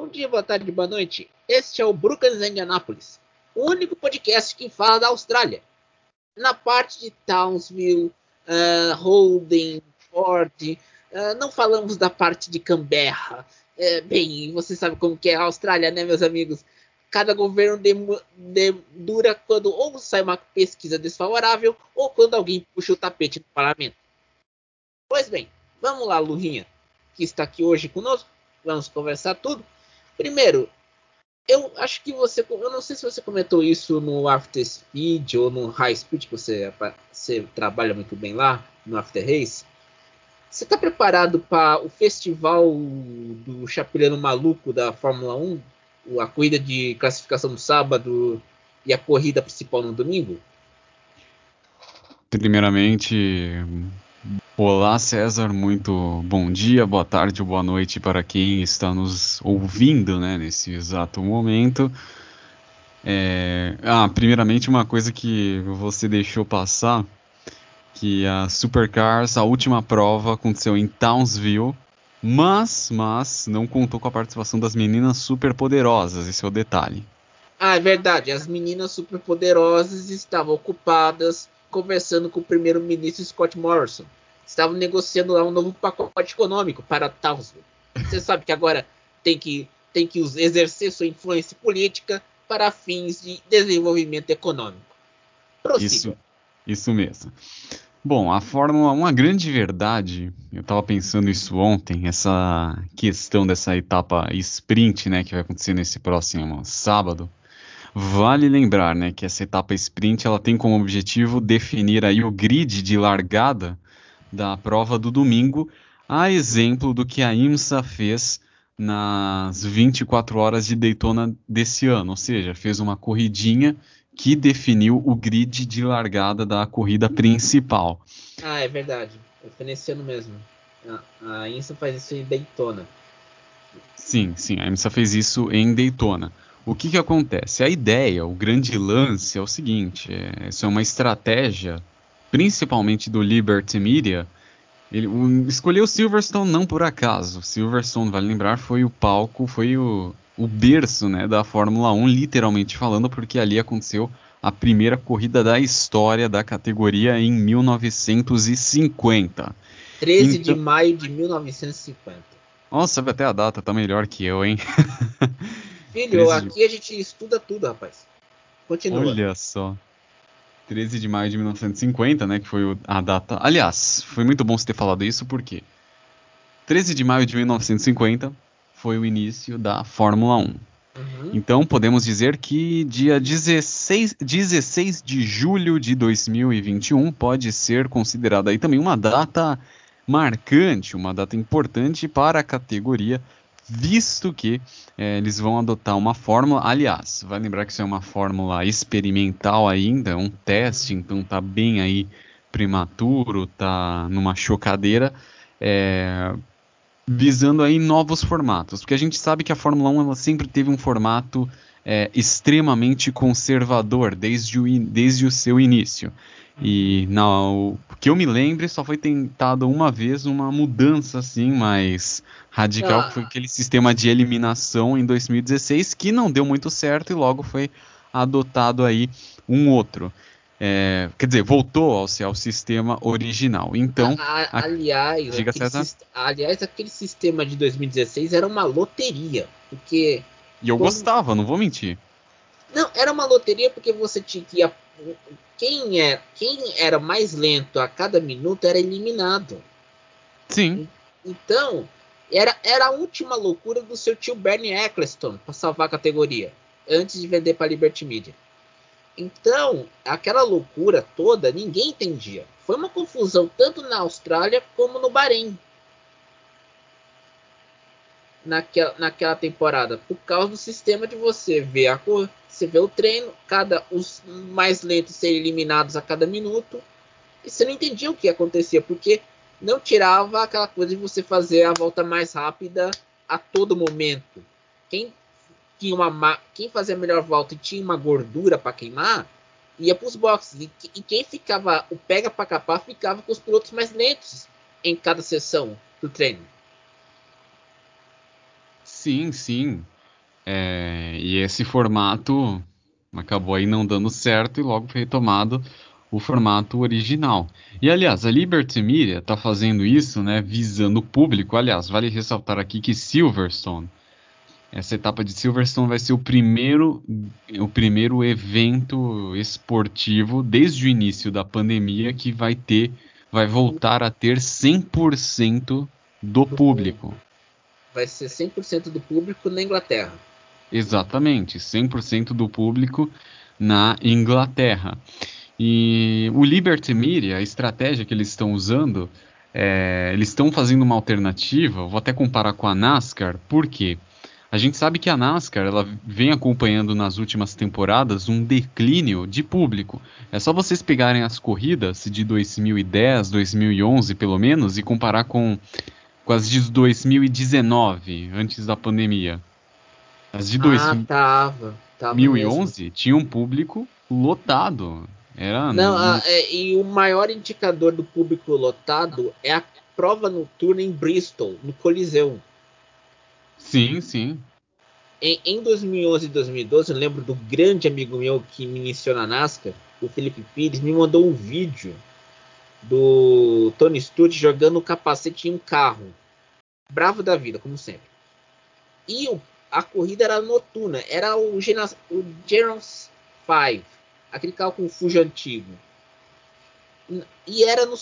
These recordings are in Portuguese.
Bom dia, boa tarde, boa noite. Este é o Brookings Indianapolis, o único podcast que fala da Austrália. Na parte de Townsville, uh, Holden, Ford, uh, não falamos da parte de Canberra. Uh, bem, você sabe como que é a Austrália, né, meus amigos? Cada governo dura quando ou sai uma pesquisa desfavorável ou quando alguém puxa o tapete do parlamento. Pois bem, vamos lá, Lurinha, que está aqui hoje conosco. Vamos conversar tudo. Primeiro, eu acho que você. Eu não sei se você comentou isso no After Speed ou no High Speed, que você, você trabalha muito bem lá, no After Race. Você está preparado para o festival do Chapeleiro Maluco da Fórmula 1? A corrida de classificação no sábado e a corrida principal no domingo? Primeiramente, Olá, César, muito bom dia, boa tarde, boa noite para quem está nos ouvindo né, nesse exato momento. É... Ah, primeiramente, uma coisa que você deixou passar: que a Supercars, a última prova, aconteceu em Townsville, mas, mas não contou com a participação das meninas superpoderosas, esse é o detalhe. Ah, é verdade, as meninas superpoderosas estavam ocupadas conversando com o primeiro-ministro Scott Morrison estavam negociando lá um novo pacote econômico para Townsville. Você sabe que agora tem que, tem que exercer sua influência política para fins de desenvolvimento econômico. Isso, isso mesmo. Bom, a Fórmula 1, a grande verdade, eu estava pensando isso ontem, essa questão dessa etapa sprint, né, que vai acontecer nesse próximo sábado. Vale lembrar, né, que essa etapa sprint ela tem como objetivo definir aí o grid de largada da prova do domingo, a exemplo do que a IMSA fez nas 24 horas de Daytona desse ano, ou seja, fez uma corridinha que definiu o grid de largada da corrida principal. Ah, é verdade. Foi nesse ano mesmo. A, a IMSA faz isso em Daytona. Sim, sim, a IMSA fez isso em Daytona. O que, que acontece? A ideia, o grande lance é o seguinte: é, isso é uma estratégia principalmente do Liberty Media, ele o, escolheu Silverstone não por acaso. Silverstone, vale lembrar, foi o palco, foi o, o berço né, da Fórmula 1, literalmente falando, porque ali aconteceu a primeira corrida da história da categoria em 1950. 13 então... de maio de 1950. Nossa, até a data, tá melhor que eu, hein? Filho, aqui a gente estuda tudo, rapaz. Continua. Olha só. 13 de maio de 1950, né, que foi a data. Aliás, foi muito bom você ter falado isso porque 13 de maio de 1950 foi o início da Fórmula 1. Uhum. Então podemos dizer que dia 16, 16 de julho de 2021 pode ser considerada aí também uma data marcante, uma data importante para a categoria visto que é, eles vão adotar uma fórmula. Aliás, vai lembrar que isso é uma fórmula experimental ainda, um teste, então tá bem aí prematuro, tá numa chocadeira, é, visando aí novos formatos, porque a gente sabe que a Fórmula 1 ela sempre teve um formato é, extremamente conservador desde o, desde o seu início. E não, que eu me lembre, só foi tentado uma vez uma mudança assim, mais radical, ah. que foi aquele sistema de eliminação em 2016, que não deu muito certo e logo foi adotado aí um outro. É, quer dizer, voltou ao, ao sistema original. Então, a, a, aliás, diga aquele, aliás, aquele sistema de 2016 era uma loteria, porque e eu gostava, não vou mentir. Não, era uma loteria porque você tinha que quem, é, quem era mais lento a cada minuto era eliminado. Sim. Então, era, era a última loucura do seu tio Bernie Eccleston para salvar a categoria, antes de vender para Liberty Media. Então, aquela loucura toda, ninguém entendia. Foi uma confusão tanto na Austrália como no Bahrein. Naquela, naquela temporada, por causa do sistema de você ver a cor, você vê o treino, cada os mais lentos serem eliminados a cada minuto. E você não entendia o que acontecia, porque não tirava aquela coisa de você fazer a volta mais rápida a todo momento. Quem tinha uma quem fazia a melhor volta e tinha uma gordura para queimar, ia para os boxes. E, e, quem ficava o pega para capar ficava com os pilotos mais lentos em cada sessão do treino. Sim, sim. É, e esse formato acabou aí não dando certo e logo foi retomado o formato original. E aliás, a Liberty Media está fazendo isso, né, visando o público. Aliás, vale ressaltar aqui que Silverstone, essa etapa de Silverstone vai ser o primeiro, o primeiro evento esportivo desde o início da pandemia que vai ter, vai voltar a ter 100% do público. Vai ser 100% do público na Inglaterra. Exatamente, 100% do público na Inglaterra. E o Liberty Media, a estratégia que eles estão usando, é, eles estão fazendo uma alternativa, vou até comparar com a NASCAR, por quê? A gente sabe que a NASCAR ela vem acompanhando nas últimas temporadas um declínio de público. É só vocês pegarem as corridas de 2010, 2011 pelo menos, e comparar com, com as de 2019, antes da pandemia. As de ah, tava, tava 2011 mesmo. tinha um público lotado. Era não, a, é, e o maior indicador do público lotado é a prova noturna em Bristol, no Coliseu. Sim, sim. Em, em 2011 e 2012, eu lembro do grande amigo meu que me iniciou na NASCAR, o Felipe Pires, me mandou um vídeo do Tony Stewart jogando o capacete em um carro. Bravo da vida, como sempre. E o, a corrida era noturna, era o, o Generals 5 aquele carro com Fuji antigo. E era, no,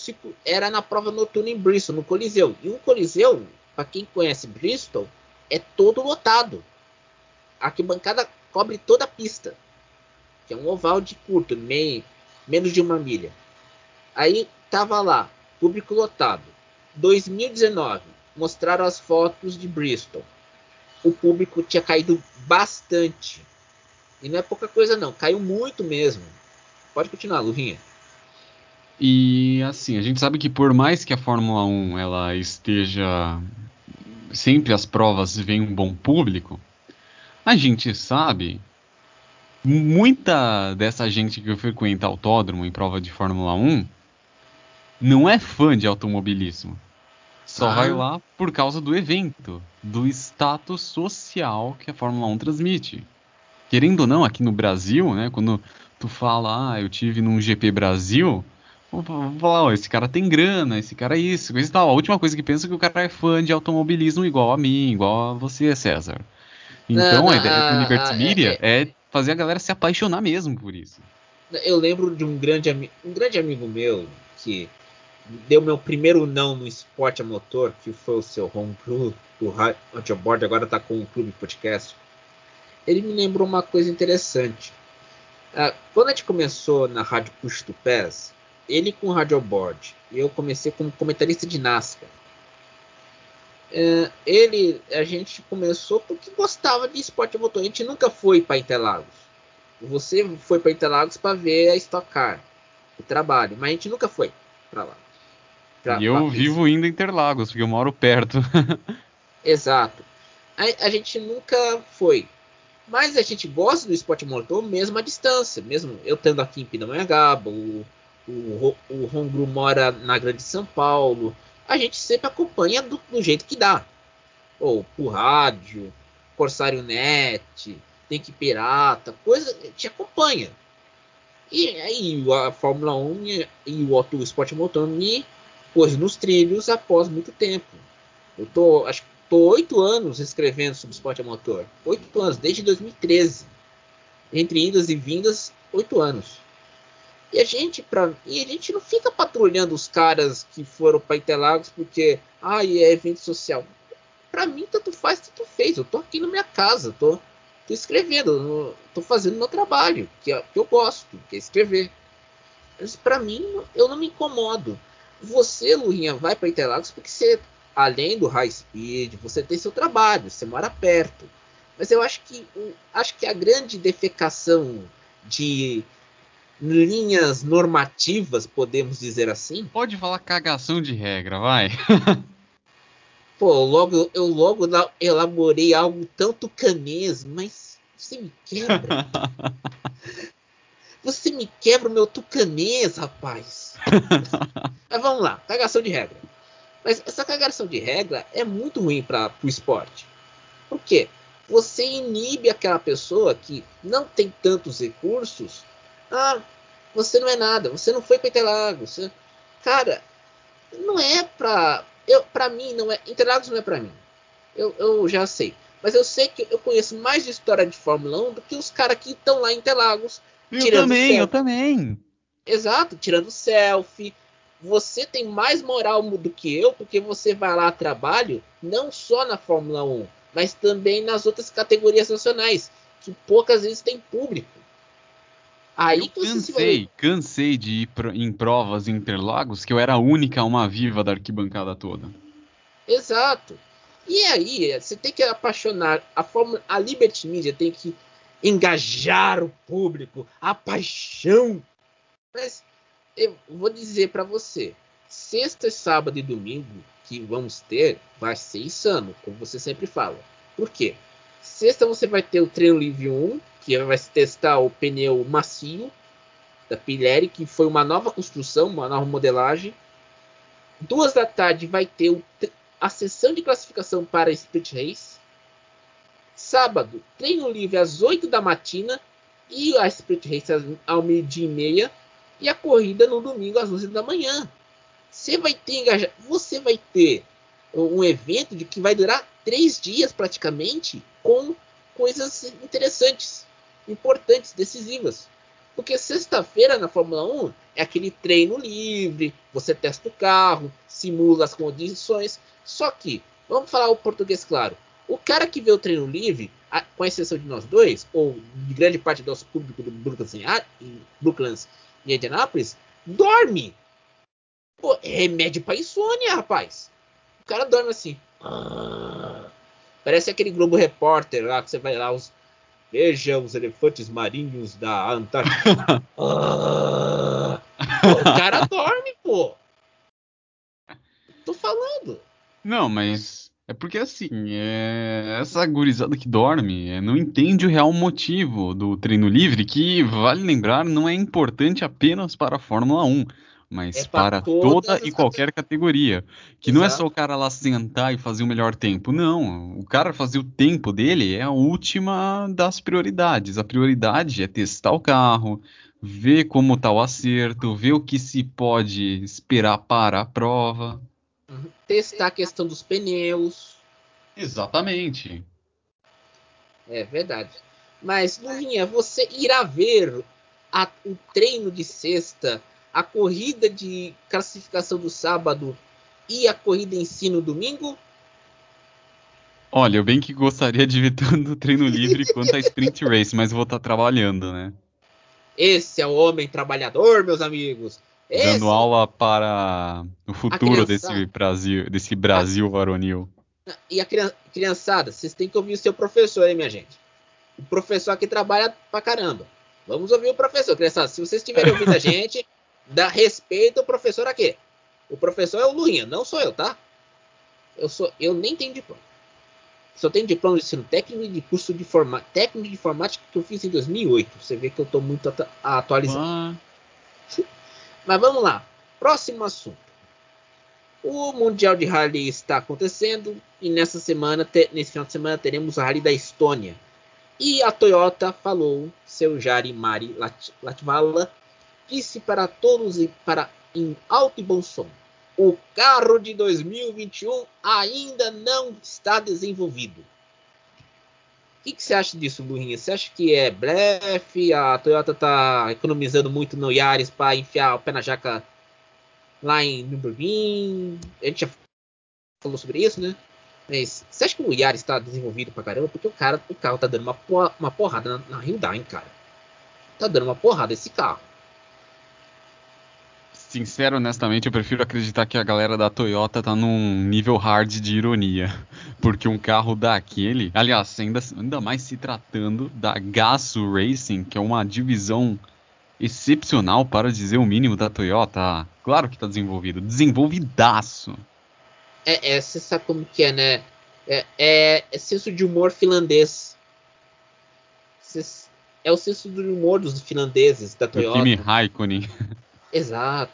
era na prova noturna em Bristol, no Coliseu. E o Coliseu, para quem conhece Bristol, é todo lotado. A arquibancada cobre toda a pista. Que é um oval de curto, meio, menos de uma milha. Aí tava lá, público lotado. 2019, mostraram as fotos de Bristol. O público tinha caído bastante. E não é pouca coisa não, caiu muito mesmo. Pode continuar, Luvinha. E assim, a gente sabe que por mais que a Fórmula 1 ela esteja sempre as provas vêm um bom público, a gente sabe muita dessa gente que frequenta autódromo em prova de Fórmula 1 não é fã de automobilismo. Só ah. vai lá por causa do evento, do status social que a Fórmula 1 transmite querendo ou não, aqui no Brasil, né, quando tu fala, ah, eu tive num GP Brasil, vou falar, ó, esse cara tem grana, esse cara é isso, coisa e tal. A última coisa que pensa é que o cara é fã de automobilismo igual a mim, igual a você, César. Então, não, a ideia do Liberty Media é, é, é, fazer a galera se apaixonar mesmo por isso. Eu lembro de um grande, um grande amigo meu que deu meu primeiro não no esporte a motor, que foi o seu home crew, o Radio Board, agora tá com o Clube Podcast ele me lembrou uma coisa interessante. Ah, quando a gente começou na Rádio Push to Pass, ele com o Radio Board e eu comecei como comentarista de NASCAR. É, ele, a gente começou porque gostava de esporte motor. A gente nunca foi para Interlagos. Você foi para Interlagos para ver a Stock Car, o trabalho, mas a gente nunca foi para lá. Pra, e eu vivo indo em Interlagos, porque eu moro perto. Exato. A, a gente nunca foi. Mas a gente gosta do esporte motor mesmo à distância. Mesmo eu estando aqui em Pindamonhangaba, o, o, o Hongru mora na Grande São Paulo. A gente sempre acompanha do, do jeito que dá. Ou por rádio, Corsário Net, Tem que Pirata, coisa, gente acompanha. E aí a Fórmula 1 e, o, o esporte motor me pôs nos trilhos após muito tempo. Eu tô, acho que Tô oito anos escrevendo sobre esporte a motor. Oito anos, desde 2013. Entre idas e vindas, oito anos. E a gente pra, e a gente não fica patrulhando os caras que foram para Interlagos porque ah, é evento social. Para mim tanto faz, tanto fez. Eu tô aqui na minha casa, tô, tô escrevendo, tô fazendo meu trabalho, que, é, que eu gosto, que é escrever. Mas para mim eu não me incomodo. Você, Lurinha, vai para Interlagos porque você além do high speed, você tem seu trabalho, você mora perto. Mas eu acho que, acho que a grande defecação de linhas normativas, podemos dizer assim. Pode falar cagação de regra, vai. Pô, logo, eu logo elaborei algo tanto canês, mas você me quebra. você me quebra o meu tucanês, rapaz. mas vamos lá, cagação de regra. Mas essa cagação de regra é muito ruim para o esporte. Por quê? você inibe aquela pessoa que não tem tantos recursos. Ah, você não é nada, você não foi para Interlagos. Você... Cara, não é pra. Eu, pra mim, não é. Interlagos não é pra mim. Eu, eu já sei. Mas eu sei que eu conheço mais de história de Fórmula 1 do que os caras que estão lá em Interlagos. Eu também, eu também. Exato, tirando selfie. Você tem mais moral do que eu, porque você vai lá a trabalho, não só na Fórmula 1, mas também nas outras categorias nacionais, que poucas vezes tem público. Aí eu cansei, vai... cansei de ir em provas em Interlagos que eu era a única uma viva da arquibancada toda. Exato. E aí, você tem que apaixonar a forma, a Liberty Media tem que engajar o público, a paixão. Mas vou dizer para você, sexta, sábado e domingo que vamos ter vai ser insano, como você sempre fala. Por quê? Sexta você vai ter o treino livre 1, que vai testar o pneu macio da Pirelli, que foi uma nova construção, uma nova modelagem. Duas da tarde vai ter a sessão de classificação para Split Race. Sábado, treino livre às 8 da matina e a Split Race ao meio-dia e meia. E a corrida no domingo às 11 da manhã. Você vai ter você vai ter um evento de que vai durar três dias praticamente com coisas interessantes, importantes, decisivas. Porque sexta-feira na Fórmula 1 é aquele treino livre, você testa o carro, simula as condições. Só que, vamos falar o português claro. O cara que vê o treino livre, com exceção de nós dois, ou de grande parte do nosso público do Brooklands e Indianapolis, dorme. Pô, é remédio pra insônia, rapaz. O cara dorme assim. Ah, parece aquele Globo Repórter lá que você vai lá, os, veja os elefantes marinhos da Antártica. ah, pô, o cara dorme, pô. Tô falando. Não, mas é porque assim, é... essa gurizada que dorme é, não entende o real motivo do treino livre, que, vale lembrar, não é importante apenas para a Fórmula 1, mas é para toda e qualquer categoria. Que Exato. não é só o cara lá sentar e fazer o melhor tempo. Não, o cara fazer o tempo dele é a última das prioridades. A prioridade é testar o carro, ver como está o acerto, ver o que se pode esperar para a prova. Uhum. Testar a questão dos pneus. Exatamente. É verdade. Mas, Lurinha, você irá ver a, o treino de sexta, a corrida de classificação do sábado e a corrida em si no domingo? Olha, eu bem que gostaria de ver tanto treino livre quanto a sprint race, mas vou estar trabalhando, né? Esse é o homem trabalhador, meus amigos. Esse... Dando aula para o futuro desse Brasil, desse Brasil a... varonil. E a criançada, vocês têm que ouvir o seu professor, hein, minha gente? O professor aqui trabalha pra caramba. Vamos ouvir o professor, criançada. Se vocês estiverem ouvindo a gente, dá respeito ao professor aqui. O professor é o Luinha, não sou eu, tá? Eu sou, eu nem tenho diploma. Só tenho diploma de ensino técnico e de curso de forma, técnico de informática que eu fiz em 2008. Você vê que eu estou muito atualizado. Ah. Mas vamos lá. Próximo assunto. O Mundial de Rally está acontecendo e nessa semana, nesse final de semana, teremos o Rally da Estônia. E a Toyota falou, seu Jari Mari Latvala, disse para todos e para em alto e bom som: o carro de 2021 ainda não está desenvolvido. O que, que, você acha disso, Burrinha? Você acha que é blefe? A Toyota tá economizando muito no Yaris para enfiar o pé na jaca lá em Nürburgring? A gente já falou sobre isso, né? Mas você acha que o Yaris está desenvolvido pra caramba? Porque o cara, o carro tá dando uma, porra, uma porrada na, na Hyundai, cara. Tá dando uma porrada esse carro sincero, honestamente, eu prefiro acreditar que a galera da Toyota tá num nível hard de ironia. Porque um carro daquele, aliás, ainda, ainda mais se tratando da Gazoo Racing, que é uma divisão excepcional, para dizer o mínimo, da Toyota. Claro que tá desenvolvido, desenvolvidaço. É, é você sabe como que é, né? É, é, é senso de humor finlandês. É o senso do humor dos finlandeses da Toyota. O Kimi Raikkonen. Exato.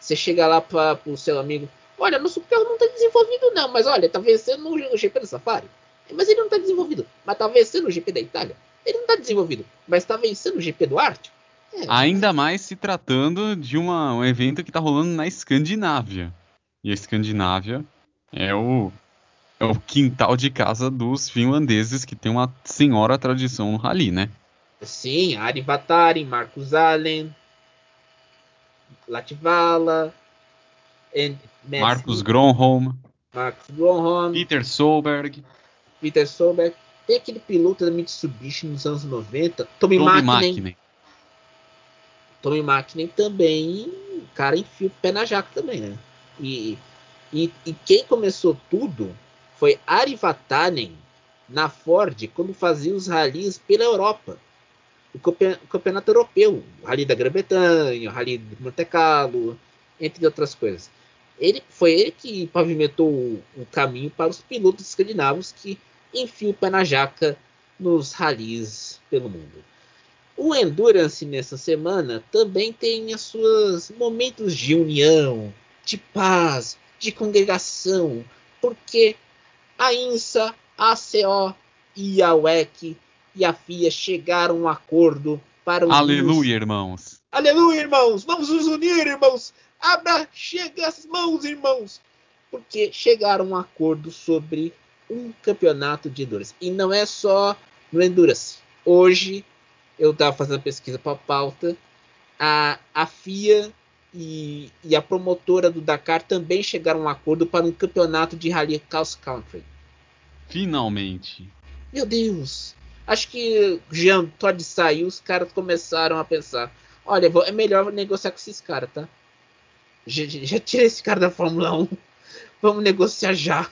Você chega lá para o seu amigo, olha, nosso carro não está desenvolvido não, mas olha, tá vencendo no GP do Safari. Mas ele não está desenvolvido. Mas tá vencendo o GP da Itália. Ele não está desenvolvido. Mas está vencendo o GP do Ártico. É, Ainda mais se tratando de uma, um evento que está rolando na Escandinávia. E a Escandinávia é o, é o quintal de casa dos finlandeses que tem uma senhora tradição no rally, né? Sim, Ari Vatari, Marcus Allen, Latvala, Marcus Gronholm, Marcus Gronholm, Peter Solberg. Peter Solberg. Tem aquele piloto da Mitsubishi nos anos 90, Tommy, Tommy Makinen. Tommy Makinen também, o cara enfia o pé na jaca também, né? E, e, e quem começou tudo foi Ari Vatanen na Ford quando fazia os rallies pela Europa o campeonato europeu, o Rally da Grã-Bretanha, o Rally de Monte Carlo, entre outras coisas. Ele foi ele que pavimentou o, o caminho para os pilotos escandinavos que enfiam o pé na jaca nos rallies pelo mundo. O Endurance nessa semana também tem os seus momentos de união, de paz, de congregação, porque a INSA, a ACO e a WEC e a FIA chegaram a um acordo para. Aleluia, irmãos! Aleluia, irmãos! Vamos nos unir, irmãos! Abra, chega as mãos, irmãos! Porque chegaram a um acordo sobre um campeonato de Endurance. E não é só no Endurance. Hoje, eu estava fazendo pesquisa para a pauta, a, a FIA e, e, a promotora do Dakar também chegaram a um acordo para um campeonato de Rally Cross Country. Finalmente. Meu Deus! Acho que Jean Todd saiu, os caras começaram a pensar: olha, é melhor negociar com esses caras, tá? Já, já tira esse cara da Fórmula 1. Vamos negociar já.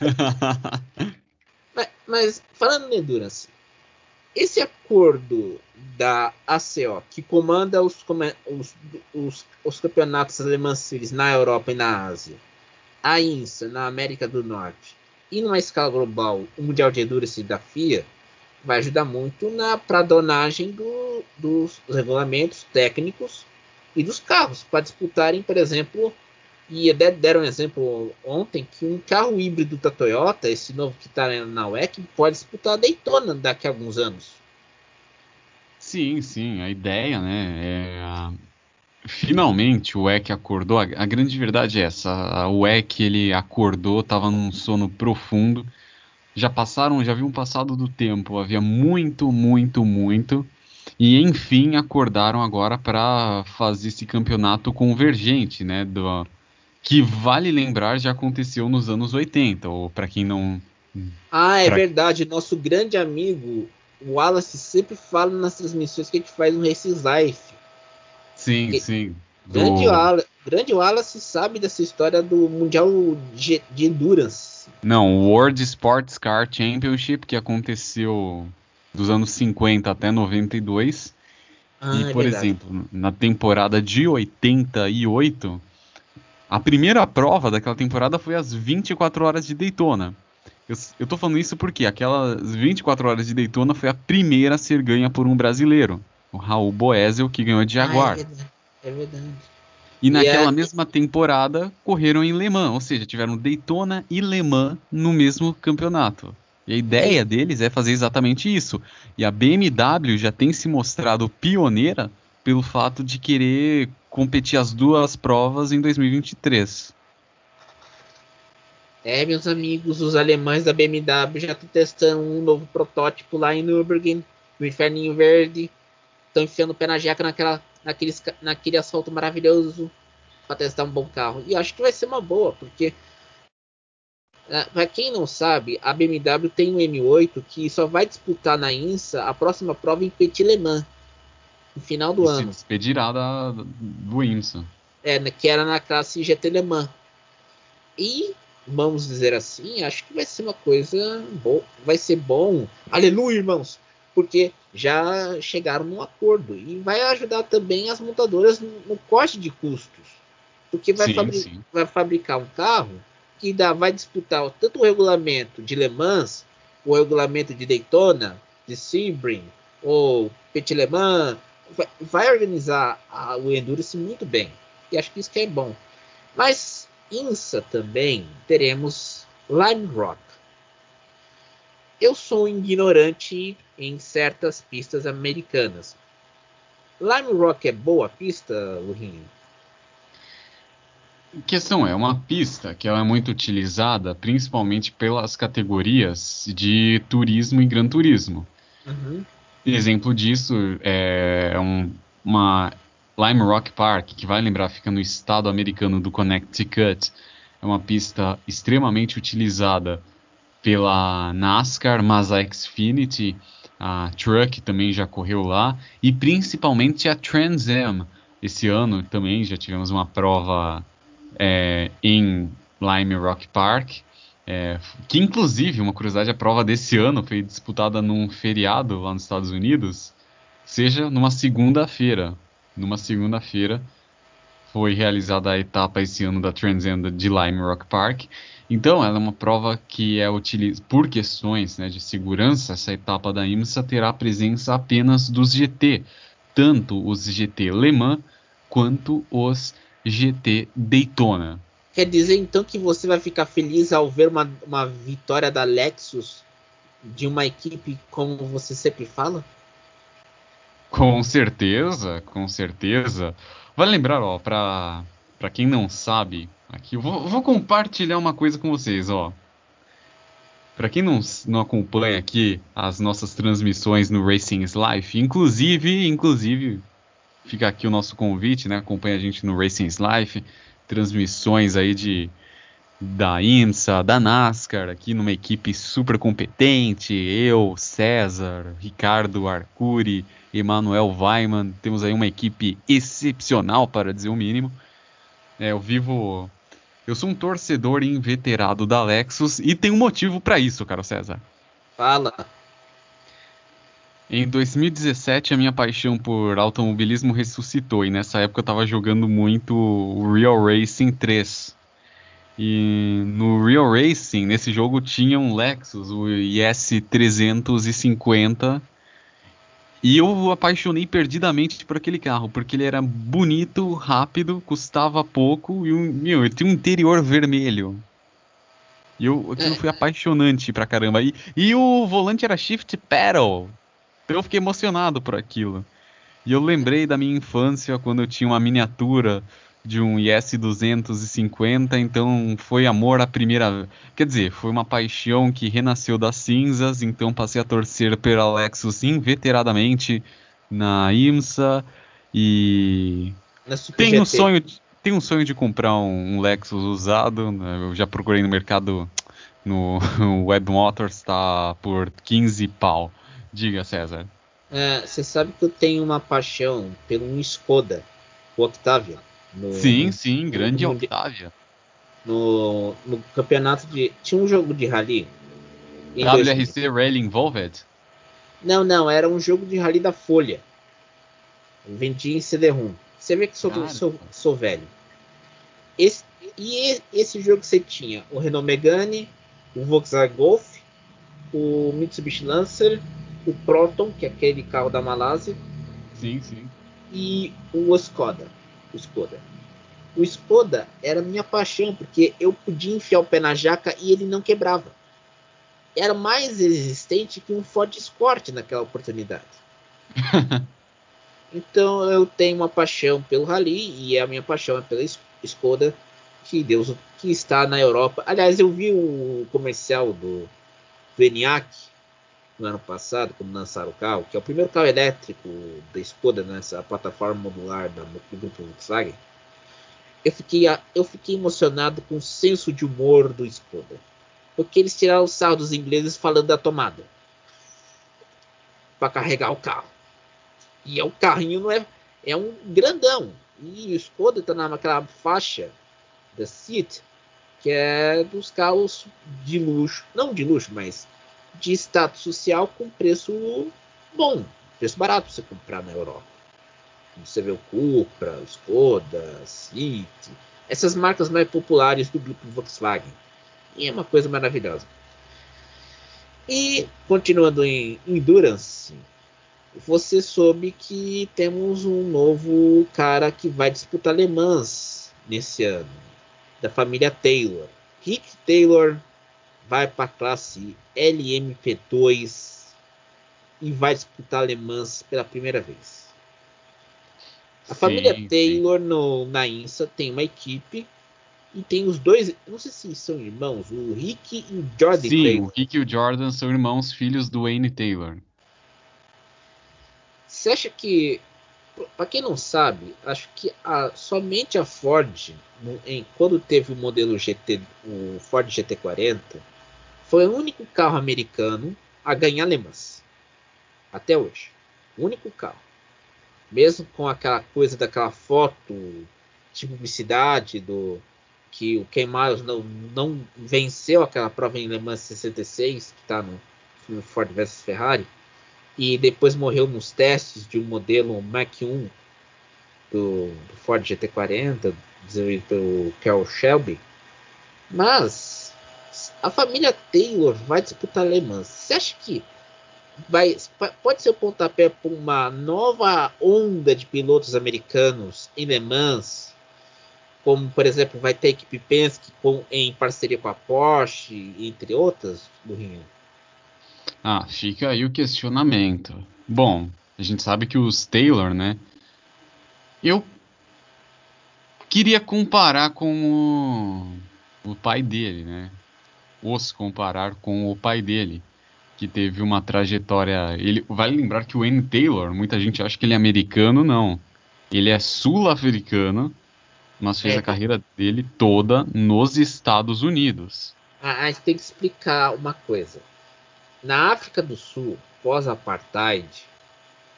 mas, mas, falando em Endurance, esse acordo da ACO, que comanda os, os, os, os campeonatos alemães na Europa e na Ásia, a INSA na América do Norte, e numa escala global, o Mundial de Endurance da FIA, vai ajudar muito na pradonagem do, dos regulamentos técnicos e dos carros para disputarem, por exemplo, e deram um exemplo ontem que um carro híbrido da Toyota, esse novo que está na WEC, pode disputar a Daytona daqui a alguns anos. Sim, sim, a ideia, né, é finalmente o WEC acordou. A, a grande verdade é essa: o WEC ele acordou, estava num sono profundo já passaram, já haviam passado do tempo, havia muito, muito, muito, e enfim acordaram agora para fazer esse campeonato convergente, né, do, que vale lembrar já aconteceu nos anos 80, ou para quem não Ah, é pra... verdade, nosso grande amigo o Wallace sempre fala nas transmissões que a gente faz no Races Life. Sim, que... sim. Do... Grande, Wallace, grande Wallace sabe dessa história do Mundial de, de Endurance não, o World Sports Car Championship, que aconteceu dos anos 50 até 92. Ah, e, é por verdade. exemplo, na temporada de 88, a primeira prova daquela temporada foi às 24 horas de Daytona. Eu, eu tô falando isso porque aquelas 24 horas de Daytona foi a primeira a ser ganha por um brasileiro, o Raul Boesel, que ganhou de Jaguar. Ah, é verdade. É verdade. E naquela é... mesma temporada correram em Le Mans, ou seja, tiveram Daytona e Le Mans no mesmo campeonato. E a ideia deles é fazer exatamente isso. E a BMW já tem se mostrado pioneira pelo fato de querer competir as duas provas em 2023. É, meus amigos, os alemães da BMW já estão testando um novo protótipo lá em Nürburgring, no Inferninho Verde. Estão enfiando o pé na jaca naquela naquele asfalto maravilhoso para testar um bom carro. E acho que vai ser uma boa, porque para quem não sabe, a BMW tem um M8 que só vai disputar na INSA a próxima prova em Petit Le Mans, no final do ano. Se despedirá da, do INSA. É, que era na classe GT Le Mans. E vamos dizer assim, acho que vai ser uma coisa boa, vai ser bom. Aleluia, irmãos! porque já chegaram num acordo e vai ajudar também as montadoras no, no corte de custos, porque vai, sim, fabri sim. vai, fabricar um carro que dá, vai disputar tanto o regulamento de Le Mans, o regulamento de Daytona, de Sebring ou Petit Le Mans, vai, vai organizar a, o Endurance muito bem e acho que isso que é bom. Mas INSA também teremos Lime Rock. eu sou ignorante em certas pistas americanas. Lime Rock é boa pista, Lurinho? A questão é uma pista que ela é muito utilizada principalmente pelas categorias de turismo e gran turismo. Uhum. Exemplo disso é um, uma Lime Rock Park, que vai lembrar, fica no estado americano do Connecticut. É uma pista extremamente utilizada pela NASCAR, mas a Xfinity, a Truck também já correu lá, e principalmente a Trans Am. Esse ano também já tivemos uma prova é, em Lime Rock Park, é, que inclusive, uma curiosidade, a prova desse ano foi disputada num feriado lá nos Estados Unidos, seja numa segunda-feira. Numa segunda-feira foi realizada a etapa esse ano da Transenda de Lime Rock Park. Então, ela é uma prova que é utilizada por questões né, de segurança. Essa etapa da IMSA terá presença apenas dos GT, tanto os GT Le Mans quanto os GT Daytona. Quer dizer então que você vai ficar feliz ao ver uma, uma vitória da Lexus de uma equipe como você sempre fala? Com certeza, com certeza. Vale lembrar, ó, pra, pra quem não sabe, aqui, eu vou, vou compartilhar uma coisa com vocês, ó. Pra quem não, não acompanha aqui as nossas transmissões no Racing's Life, inclusive, inclusive, fica aqui o nosso convite, né? Acompanha a gente no Racing's Life, transmissões aí de da IMSA, da NASCAR, aqui numa equipe super competente, eu, César, Ricardo Arcuri, Emanuel Weiman, temos aí uma equipe excepcional para dizer o mínimo. É, eu vivo, eu sou um torcedor inveterado da Lexus e tem um motivo para isso, cara César. Fala. Em 2017, a minha paixão por automobilismo ressuscitou, e nessa época eu estava jogando muito o Real Racing 3. E no Real Racing, nesse jogo, tinha um Lexus, o IS 350, e eu apaixonei perdidamente por aquele carro, porque ele era bonito, rápido, custava pouco e um, meu, ele tinha um interior vermelho. E eu, aquilo é. foi apaixonante pra caramba. E, e o volante era shift pedal. Então eu fiquei emocionado por aquilo. E eu lembrei da minha infância quando eu tinha uma miniatura de um IS 250, então foi amor à primeira, quer dizer, foi uma paixão que renasceu das cinzas, então passei a torcer pela Lexus inveteradamente na IMSA e tem um sonho, de, tem um sonho de comprar um, um Lexus usado, né? eu já procurei no mercado no Web Motors, está por 15 pau. Diga, César. É, você sabe que eu tenho uma paixão pelo um Skoda, o Octavia. No, sim, sim, grande no, Octavia. No, no campeonato de. Tinha um jogo de rally. WRC Rally Involved? Não, não, era um jogo de rally da Folha. Eu vendi em CD-ROM. Você vê que sou, sou, sou, velho. Esse, e esse jogo você tinha o Renault Megane, o Volkswagen Golf, o Mitsubishi Lancer o Proton, que é aquele carro da Malásia. Sim, sim. E o Skoda. O Skoda. O Skoda era minha paixão, porque eu podia enfiar o pé na jaca e ele não quebrava. Era mais resistente que um Ford Escort naquela oportunidade. então eu tenho uma paixão pelo Rally e a minha paixão é pela Skoda, que Deus que está na Europa. Aliás, eu vi o comercial do, do ENIAC no ano passado, quando lançaram o carro, que é o primeiro carro elétrico da Skoda nessa plataforma modular da, do grupo Volkswagen, eu fiquei, eu fiquei emocionado com o senso de humor do Skoda. Porque eles tiraram o sarro dos ingleses falando da tomada para carregar o carro. E é um carrinho, não é, é um grandão. E o Skoda está naquela faixa da Seat, que é dos carros de luxo, não de luxo, mas de status social com preço bom, preço barato você comprar na Europa. Você vê o Cupra, o Skoda, City, essas marcas mais populares do grupo Volkswagen. E é uma coisa maravilhosa. E continuando em Endurance, você soube que temos um novo cara que vai disputar Le Mans nesse ano, da família Taylor. Rick Taylor vai para a classe LMP2 e vai disputar Le Mans pela primeira vez. A sim, família Taylor no, na INSA tem uma equipe e tem os dois, não sei se são irmãos, o Rick e o Jordan Sim, Taylor. o Rick e o Jordan são irmãos, filhos do Wayne Taylor. Você acha que, para quem não sabe, acho que a, somente a Ford, em, quando teve o modelo GT, o Ford GT40, foi o único carro americano a ganhar Le Mans. Até hoje. O único carro. Mesmo com aquela coisa daquela foto de publicidade do que o Ken Miles não, não venceu aquela prova em Le Mans 66, que está no filme Ford vs Ferrari, e depois morreu nos testes de um modelo Mach 1 do, do Ford GT40, desenvolvido pelo Carroll Shelby. Mas a família Taylor vai disputar Le Mans. Você acha que vai, pode ser o pontapé para uma nova onda de pilotos americanos em Le Mans como por exemplo vai ter a equipe Penske com, em parceria com a Porsche, entre outras, do Rio? Ah, fica aí o questionamento. Bom, a gente sabe que os Taylor, né? Eu queria comparar com o, o pai dele, né? Os comparar com o pai dele, que teve uma trajetória. Ele vale lembrar que o Wayne Taylor, muita gente acha que ele é americano, não. Ele é sul-africano mas fez é. a carreira dele toda nos Estados Unidos. Ah, a gente tem que explicar uma coisa. Na África do Sul, pós-apartheid,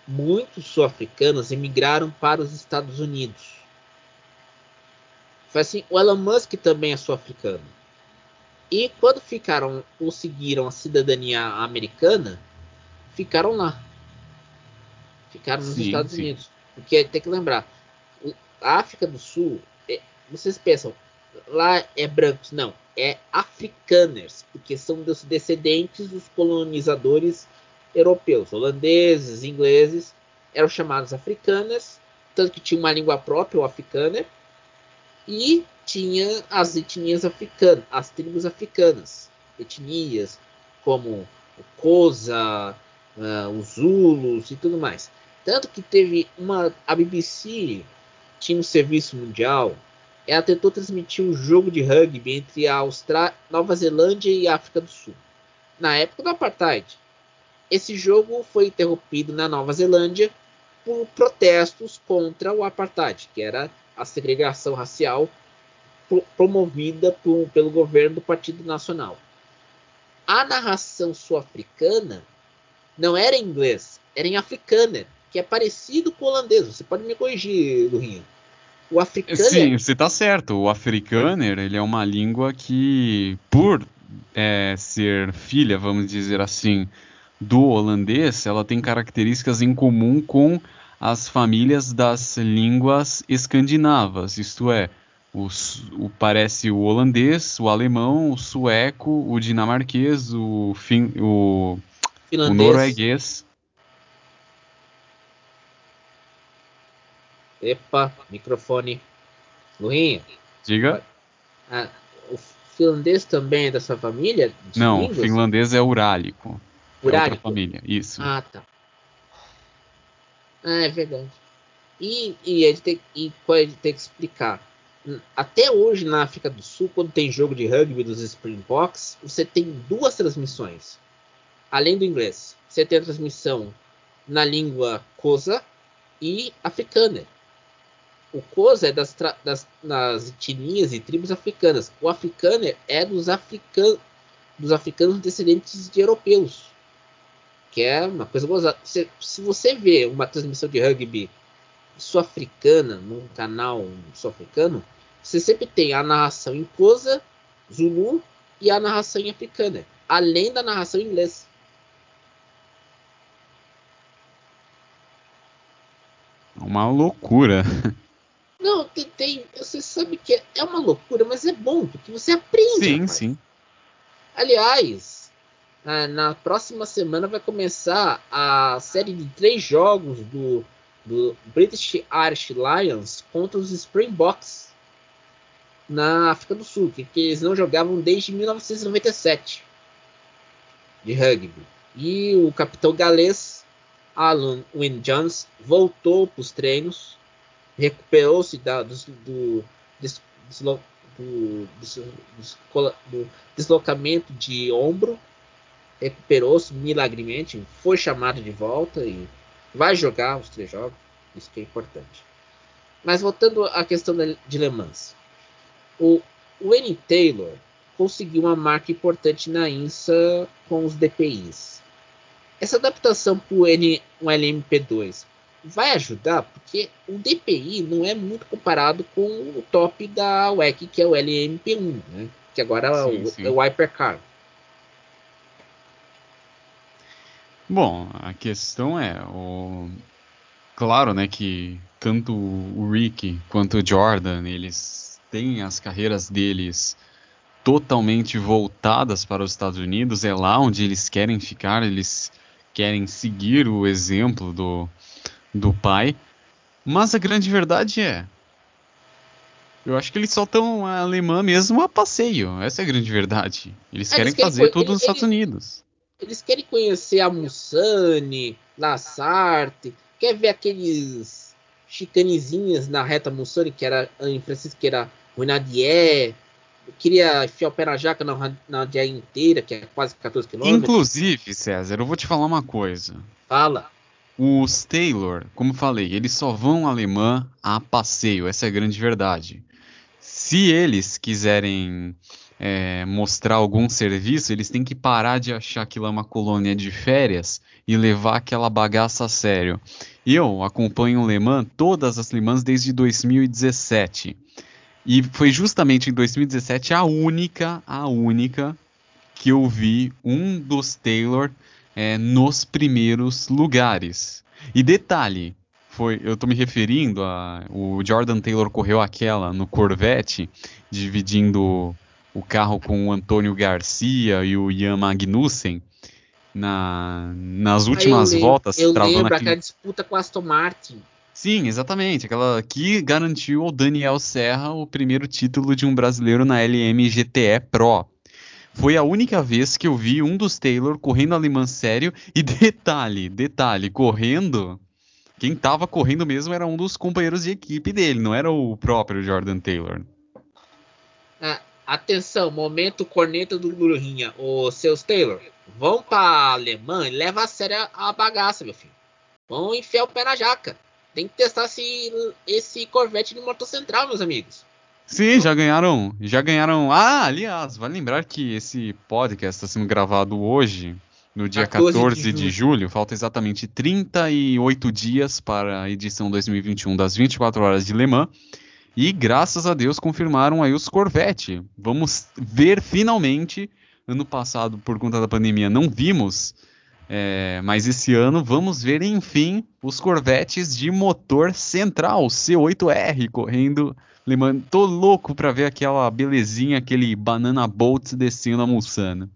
muitos sul-africanos emigraram para os Estados Unidos. Foi assim, o Elon Musk também é sul-africano. E quando ficaram, conseguiram a cidadania americana, ficaram lá. Ficaram nos sim, Estados sim. Unidos. Porque tem que lembrar, a África do Sul vocês pensam, lá é brancos? Não, é africaners, porque são dos descendentes dos colonizadores europeus, holandeses, ingleses, eram chamados africaners, tanto que tinha uma língua própria, o africaner, e tinha as etnias africanas, as tribos africanas, etnias como o Kosa, uh, os Zulus e tudo mais. Tanto que teve uma. A BBC tinha um serviço mundial ela tentou transmitir um jogo de rugby entre a Austrália, Nova Zelândia e África do Sul, na época do apartheid. Esse jogo foi interrompido na Nova Zelândia por protestos contra o apartheid, que era a segregação racial promovida por, pelo governo do Partido Nacional. A narração sul-africana não era em inglês, era em africana, que é parecido com o holandês. Você pode me corrigir, Lurinha. O africâner. Sim, você está certo. O africâner ele é uma língua que, por é, ser filha, vamos dizer assim, do holandês, ela tem características em comum com as famílias das línguas escandinavas, isto é, o, o, parece o holandês, o alemão, o sueco, o dinamarquês, o, fin, o, o norueguês Epa, microfone. Lurinha. Diga. Ah, o finlandês também é dessa família? Não, línguas? finlandês é urálico. Urálico? É família, isso. Ah, tá. Ah, é verdade. E, e, ele tem, e pode ter que explicar. Até hoje na África do Sul, quando tem jogo de rugby dos Springboks, você tem duas transmissões. Além do inglês, você tem a transmissão na língua Kosa e africana o Kosa é das, das, das etnias e tribos africanas. O africano é dos, african, dos africanos descendentes de europeus. Que é uma coisa gozada. Se, se você vê uma transmissão de rugby sul-africana num canal sul-africano, você sempre tem a narração em Kosa, Zulu e a narração em africana, além da narração em inglês. Uma loucura. Não, tem, tem, Você sabe que é uma loucura, mas é bom, porque você aprende. Sim, rapaz. sim. Aliás, na próxima semana vai começar a série de três jogos do, do British Irish Lions contra os Springboks. na África do Sul, que, que eles não jogavam desde 1997 de rugby. E o capitão galês Alan Wynne Jones voltou para os treinos, recuperou-se do, do, do, do, deslocamento de ombro, recuperou-se milagremente, foi chamado de volta e vai jogar os três jogos, isso que é importante. Mas voltando à questão de Le Mans, o Wayne Taylor conseguiu uma marca importante na INSA com os DPIs. Essa adaptação para o LMP2 vai ajudar porque o DPI não é muito comparado com o top da WEC, que é o LMP1, né? que agora sim, é, o, sim. é o Hypercar. Bom, a questão é, o... claro, né, que tanto o Rick quanto o Jordan, eles têm as carreiras deles totalmente voltadas para os Estados Unidos, é lá onde eles querem ficar, eles querem seguir o exemplo do, do pai. Mas a grande verdade é. Eu acho que eles só estão alemã mesmo a passeio. Essa é a grande verdade. Eles é, querem eles fazer tudo nos Estados Unidos. Eles querem conhecer a Mussane, Lassarte, quer ver aqueles chicanezinhas na reta Mussane, que era em Francisco, que era Renadier. queria enfiar o pé na jaca na, na dia inteira, que é quase 14 quilômetros. Inclusive, César, eu vou te falar uma coisa. Fala. Os Taylor, como falei, eles só vão alemã a passeio, essa é a grande verdade. Se eles quiserem é, mostrar algum serviço, eles têm que parar de achar que lá é uma colônia de férias e levar aquela bagaça a sério. Eu acompanho o Le Mans, todas as Le Mans desde 2017. E foi justamente em 2017 a única, a única que eu vi um dos Taylor é, nos primeiros lugares. E detalhe, foi, eu estou me referindo a o Jordan Taylor correu aquela no Corvette, dividindo o carro com o Antônio Garcia e o Ian Magnussen na, nas últimas eu voltas. Eu lembro aquele... aquela disputa com Aston Martin. Sim, exatamente. Aquela que garantiu ao Daniel Serra o primeiro título de um brasileiro na LM GTE Pro. Foi a única vez que eu vi um dos Taylor correndo alemã sério. E detalhe, detalhe, correndo. Quem tava correndo mesmo era um dos companheiros de equipe dele, não era o próprio Jordan Taylor. Ah, atenção, momento corneta do Lurinha. Os seus Taylor, vão pra alemã e leva a sério a bagaça, meu filho. Vão enfiar o pé na jaca. Tem que testar esse, esse Corvette no motor central, meus amigos. Sim, já ganharam. Já ganharam. Ah, aliás, vale lembrar que esse podcast está sendo gravado hoje, no dia 14, 14 de, julho. de, julho. Falta exatamente 38 dias para a edição 2021 das 24 horas de Le Mans. E graças a Deus confirmaram aí os Corvette. Vamos ver finalmente. Ano passado, por conta da pandemia, não vimos. É, mas esse ano vamos ver, enfim, os Corvettes de motor central, C8R, correndo tô louco pra ver aquela belezinha, aquele banana bolt descendo a Mulsana.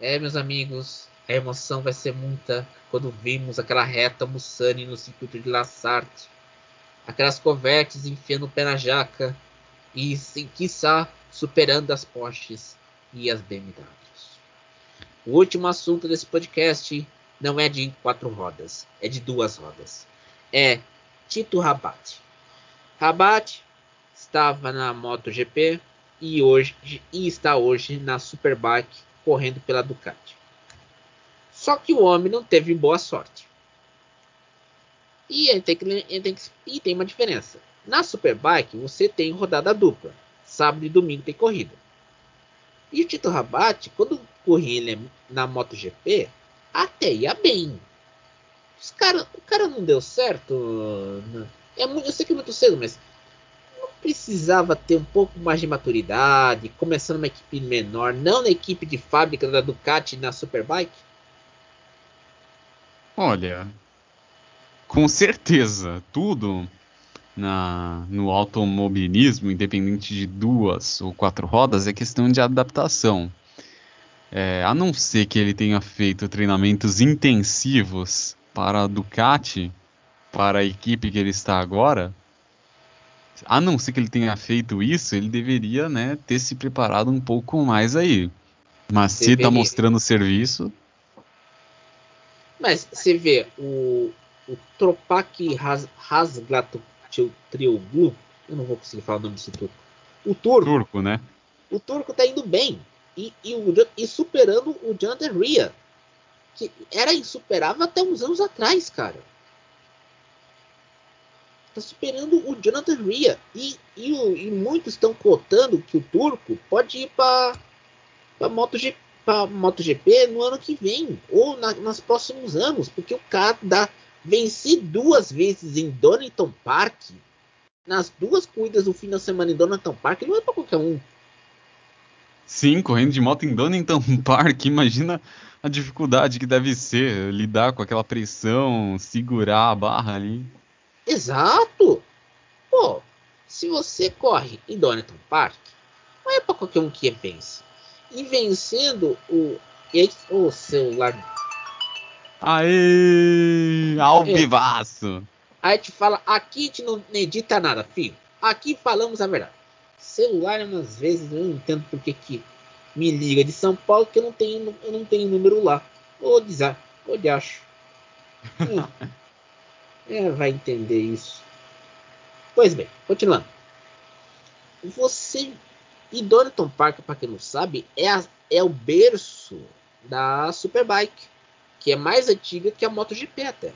É, meus amigos, a emoção vai ser muita quando vimos aquela reta Mussane no circuito de Lassarte. Aquelas covertes enfiando o pé na jaca e, sem quiçá, superando as Porsches e as BMWs. O último assunto desse podcast não é de quatro rodas, é de duas rodas. É Tito Rabat. Rabat estava na MotoGP e hoje e está hoje na Superbike correndo pela Ducati. Só que o homem não teve boa sorte. E ele tem, que, ele tem, que, e tem uma diferença. Na Superbike você tem rodada dupla. Sábado e domingo tem corrida. E o Tito Rabat, quando corria na MotoGP, até ia bem. Os cara, o cara não deu certo. É, eu sei que é muito cedo, mas precisava ter um pouco mais de maturidade, começando uma equipe menor, não na equipe de fábrica da Ducati na Superbike? Olha, com certeza, tudo na, no automobilismo, independente de duas ou quatro rodas, é questão de adaptação. É, a não ser que ele tenha feito treinamentos intensivos para a Ducati, para a equipe que ele está agora, a não ser que ele tenha feito isso, ele deveria, né, ter se preparado um pouco mais aí. Mas se tá mostrando serviço. Mas você vê, o, o Tropak Ras, Trioglu, eu não vou conseguir falar o nome desse turco. O turco. Turco, né? O turco tá indo bem. E, e, e superando o Jonathan Ria. Que era insuperável até uns anos atrás, cara. Tá superando o Jonathan Ria. E, e, e muitos estão cotando que o turco pode ir para MotoGP, pra MotoGP no ano que vem. Ou na, nos próximos anos. Porque o cara dá, vencer duas vezes em Donington Park nas duas corridas do fim da semana em Donington Park não é para qualquer um. Sim, correndo de moto em Donington Park, imagina a dificuldade que deve ser lidar com aquela pressão, segurar a barra ali. Exato! Pô, se você corre em Donington Park, não é para qualquer um que vence. E vencendo o, o celular. Aê! Ao é. vivaço! Aí te fala, aqui a gente não edita nada, filho. Aqui falamos a verdade. Celular, umas vezes, eu não entendo porque que me liga de São Paulo que eu não tenho, eu não tenho número lá. Ô, desar, ô, de acho. é, vai entender isso. Pois bem, continuando. Você. E Donington Park, para quem não sabe, é, a, é o berço da Superbike, que é mais antiga que a MotoGP até.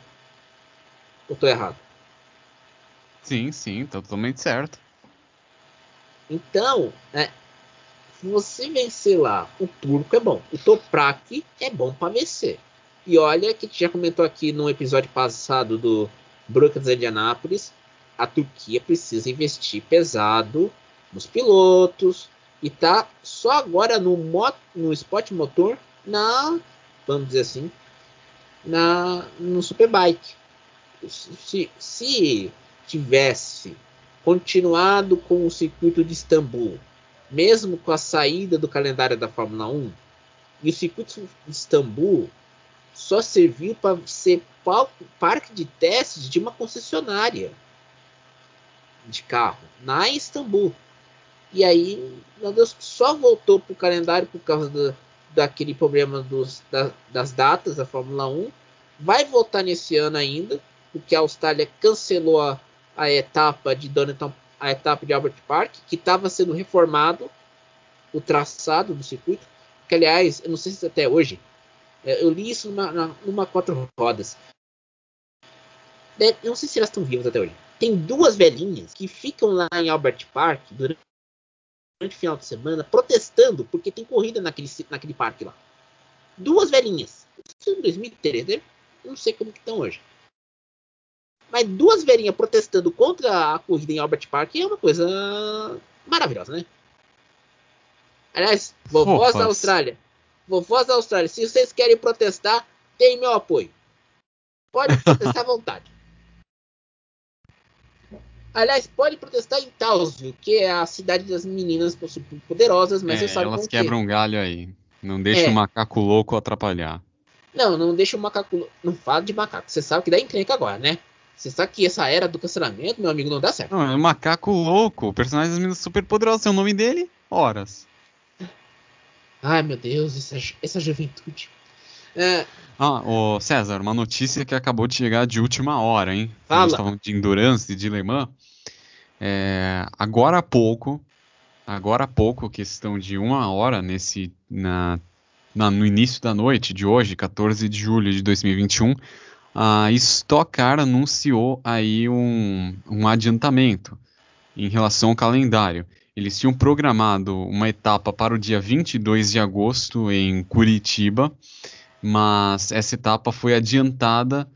Ou tô errado? Sim, sim, tá totalmente certo. Então, é, você vencer lá o turco é bom. O Toprak é bom para vencer. E olha que já comentou aqui no episódio passado do Brookings Indianápolis, a Turquia precisa investir pesado nos pilotos e tá só agora no, mot no Spot Motor na, vamos dizer assim, na no Superbike se, se tivesse continuado com o circuito de Istambul, mesmo com a saída do calendário da Fórmula 1, e o circuito de Istambul só serviu para ser palco, parque de testes de uma concessionária de carro na Istambul. E aí, meu Deus, só voltou para o calendário por causa do, daquele problema dos, da, das datas da Fórmula 1. Vai voltar nesse ano ainda, porque a Austrália cancelou a, a etapa de Donington, a etapa de Albert Park, que estava sendo reformado o traçado do circuito, que aliás, eu não sei se até hoje, é, eu li isso numa, numa quatro rodas. Eu não sei se elas estão vivas até hoje. Tem duas velhinhas que ficam lá em Albert Park durante, durante o final de semana protestando porque tem corrida naquele, naquele parque lá. Duas velhinhas. Isso em 2003, né? Não sei como que estão hoje. Mas duas velhinhas protestando contra a corrida em Albert Park é uma coisa maravilhosa, né? Aliás, vovós da Austrália. Vovós da Austrália, se vocês querem protestar, tem meu apoio. Pode protestar à vontade. Aliás, pode protestar em Townsville, que é a cidade das meninas poderosas, mas é, você sabe Elas quebram um galho aí. Não deixa é. o macaco louco atrapalhar. Não, não deixa o macaco louco. Não fala de macaco. Você sabe que dá encrenca agora, né? Você sabe que essa era do cancelamento, meu amigo, não dá certo. Não, é um macaco louco. O personagem das meninas super poderoso. É o nome dele? Horas. Ai, meu Deus, essa, essa juventude. É... Ah, ô César, uma notícia que acabou de chegar de última hora, hein? Fala. Tava de Endurance e de Le Mans. É, agora há pouco, agora há pouco, questão de uma hora nesse, na, na, no início da noite de hoje, 14 de julho de 2021, a Stock Car anunciou aí um, um adiantamento em relação ao calendário. Eles tinham programado uma etapa para o dia 22 de agosto em Curitiba, mas essa etapa foi adiantada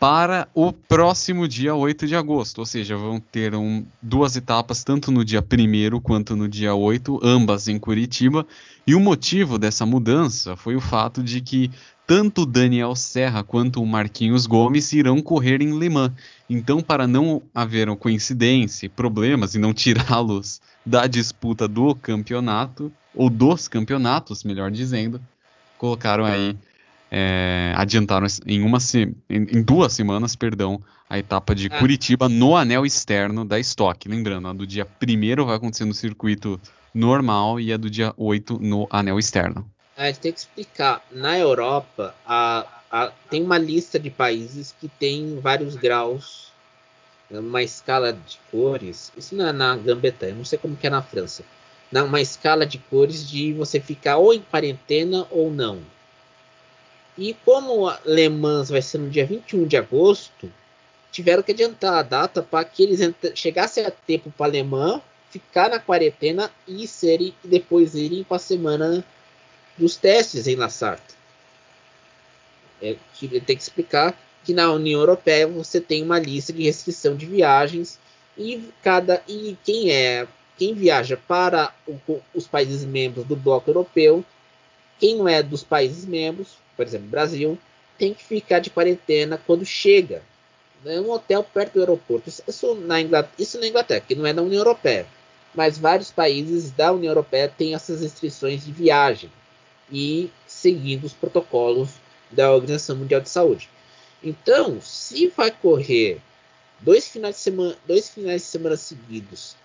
para o próximo dia 8 de agosto, ou seja, vão ter um, duas etapas, tanto no dia 1 quanto no dia 8, ambas em Curitiba. E o motivo dessa mudança foi o fato de que tanto o Daniel Serra quanto o Marquinhos Gomes irão correr em Le Mans. Então, para não haver coincidência, problemas e não tirá-los da disputa do campeonato, ou dos campeonatos, melhor dizendo, colocaram aí é, adiantaram em, uma em, em, duas semanas, perdão, a etapa de Ah. Curitiba no anel externo da Stock. Lembrando, a do dia 1 vai acontecer no circuito normal e a do dia 8 no anel externo. Gente tem que explicar. Na Europa, a, a- tem uma lista de países que tem vários graus, uma escala de cores. Isso não é na Grã-Bretanha, não sei como que é na França. Uma escala de cores de você ficar ou em quarentena ou não. E como a Le Mans vai ser no dia 21 de agosto, tiveram que adiantar a data para que eles chegassem a tempo para Le Mans ficar na quarentena e serem e depois irem para a semana dos testes em La Sarthe. É, que tem que explicar que na União Europeia você tem uma lista de restrição de viagens e cada e quem é quem viaja para o- os países membros do bloco europeu, quem não é dos países membros, por exemplo, Brasil, tem que ficar de quarentena quando chega em um hotel perto do aeroporto. Isso, na Inglaterra, isso na Inglaterra, que não é da União Europeia, mas vários países da União Europeia têm essas restrições de viagem e seguindo os protocolos da Organização Mundial de Saúde. Então, se vai correr dois finais de semana, dois finais de semana seguidos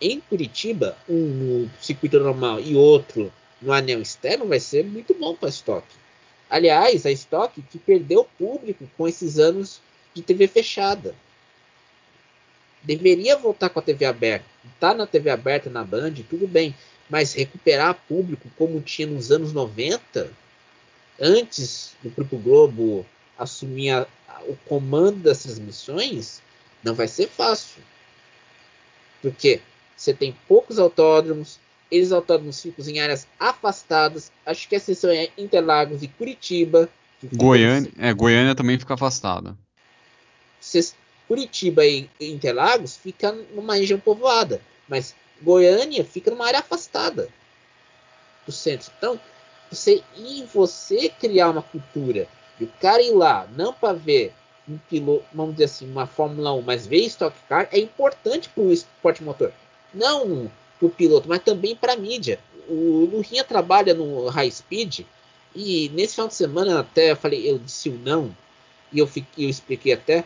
em Curitiba, um no circuito normal e outro no anel externo, vai ser muito bom para Stock. Aliás, a Stock que perdeu público com esses anos de TV fechada. Deveria voltar com a TV aberta. Tá na TV aberta, na Band, tudo bem. Mas recuperar público como tinha nos anos 90, antes do Grupo Globo assumir a- a- o comando das transmissões, não vai ser fácil. Porque você tem poucos autódromos, eles autódromos ficam em áreas afastadas. Acho que a exceção é Interlagos e Curitiba. Goiânia, é, Goiânia também fica afastada. Curitiba e e Interlagos fica numa região povoada, mas Goiânia fica numa área afastada do centro. Então, você e você criar uma cultura e o cara ir lá não para ver um piloto, vamos dizer assim, uma Fórmula 1, mas ver Stock Car é importante para o esporte motor. Não para o piloto, mas também para a mídia. O Lurinha trabalha no High Speed e nesse final de semana até eu falei, eu disse o não e eu, fiquei, eu expliquei até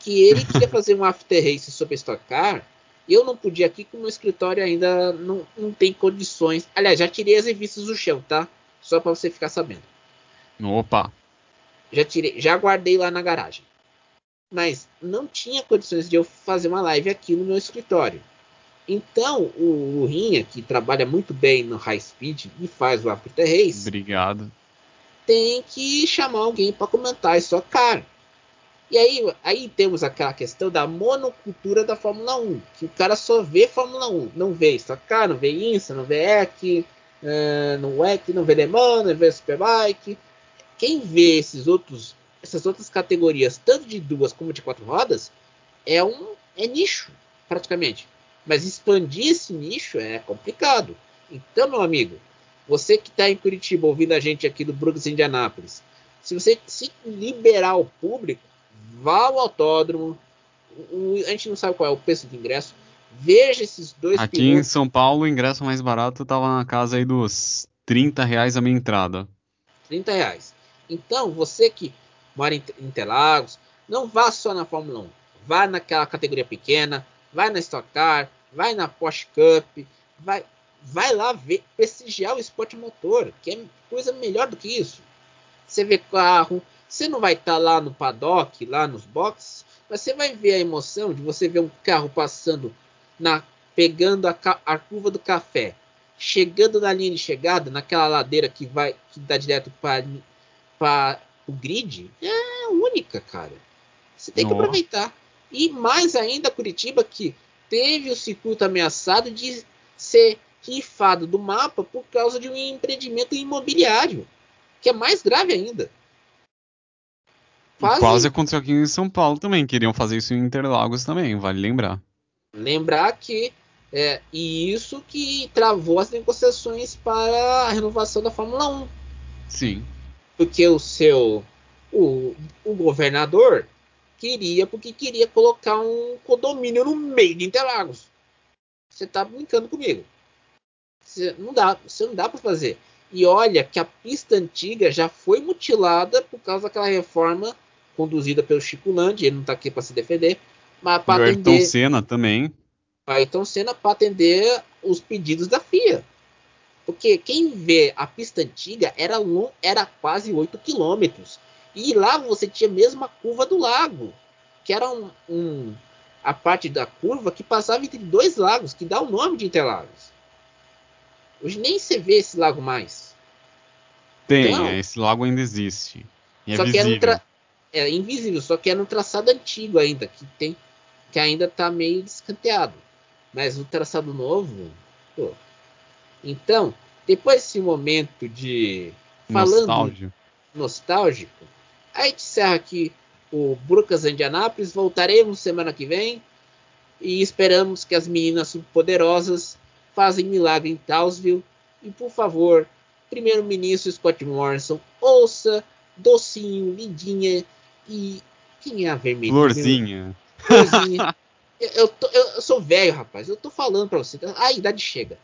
que ele queria fazer um after race sobre Stock Car. Eu não podia aqui, porque o meu escritório ainda não, não tem condições. Aliás, já tirei as revistas do chão, tá? Só para você ficar sabendo. Opa, Já tirei, já guardei lá na garagem. Mas não tinha condições de eu fazer uma live aqui no meu escritório. Então, o Lurinha, que trabalha muito bem no High Speed e faz o After Race, obrigado. tem que chamar alguém para comentar Stock Car. E aí, aí temos aquela questão da monocultura da Fórmula 1, que o cara só vê Fórmula 1, não vê Stock Car, não vê INSA, não vê EC, eh, não, EC, não vê Le Mans, não vê Superbike. Quem vê esses outros, essas outras categorias, tanto de duas como de quatro rodas, é um é nicho, praticamente. Mas expandir esse nicho é complicado. Então, meu amigo, você que está em Curitiba ouvindo a gente aqui do Brooks Indianápolis, se você se liberar o público, vá ao autódromo. A gente não sabe qual é o preço do ingresso. Veja esses dois Aqui em pilotos, São Paulo, o ingresso mais barato tava na casa aí dos 30 reais a minha entrada. 30 reais. Então, você que mora em Interlagos, não vá só na Fórmula 1. Vá naquela categoria pequena, vai na Stock Car, vai na Porsche Cup, vai, vai lá ver, prestigiar o esporte motor, que é coisa melhor do que isso. Você vê carro, você não vai estar lá no paddock, lá nos boxes, mas você vai ver a emoção de você ver um carro passando na pegando a, a curva do café, chegando na linha de chegada, naquela ladeira que vai que dá direto para o grid, é única, cara. Você tem que Nossa. aproveitar. E mais ainda Curitiba que teve o circuito ameaçado de ser rifado do mapa por causa de um empreendimento imobiliário, que é mais grave ainda. E Quase aconteceu aqui em São Paulo também. Queriam fazer isso em Interlagos também, vale lembrar. Lembrar que é e isso que travou as negociações para a renovação da Fórmula 1. Sim. Porque o seu o, o governador queria porque queria colocar um condomínio no meio de Interlagos. Você tá brincando comigo? Você não dá, você não dá para fazer. E olha que a pista antiga já foi mutilada por causa daquela reforma conduzida pelo Chico Landi, ele não está aqui para se defender, mas para atender. Ayrton Senna também. Ayrton Senna para atender os pedidos da FIA. Porque quem vê a pista antiga era, era quase 8 quilômetros. E lá você tinha mesmo a curva do lago, que era um, um, a parte da curva que passava entre dois lagos, que dá o nome de Interlagos. Hoje nem se vê esse lago mais. Tem, então, esse lago ainda existe. E é só que é, tra... é invisível, só que é no traçado antigo ainda, que tem que ainda está meio descanteado. Mas o traçado novo, pô. Então, depois desse momento de falando Nostálgio. nostálgico, a gente encerra aqui o Brucas Indianápolis. Voltaremos semana que vem e esperamos que as meninas poderosas fazem milagre em Townsville. E por favor, primeiro-ministro Scott Morrison, ouça Docinho, Lidinha e. Quem é a vermelha? Florzinha. Florzinha. eu, tô, eu, sou velho, rapaz. Eu tô falando pra você. A idade chega.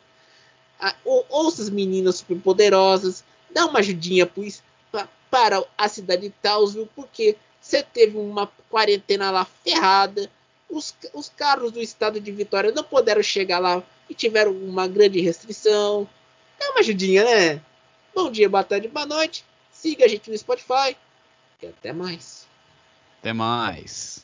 Ouça as meninas superpoderosas. Dá uma ajudinha pois, pra, para a cidade de Townsville, porque você teve uma quarentena lá ferrada. Os, os carros do estado de Vitória não puderam chegar lá e tiveram uma grande restrição. Dá uma ajudinha, né? Bom dia, boa tarde, boa noite. Siga a gente no Spotify. E até mais. Até mais.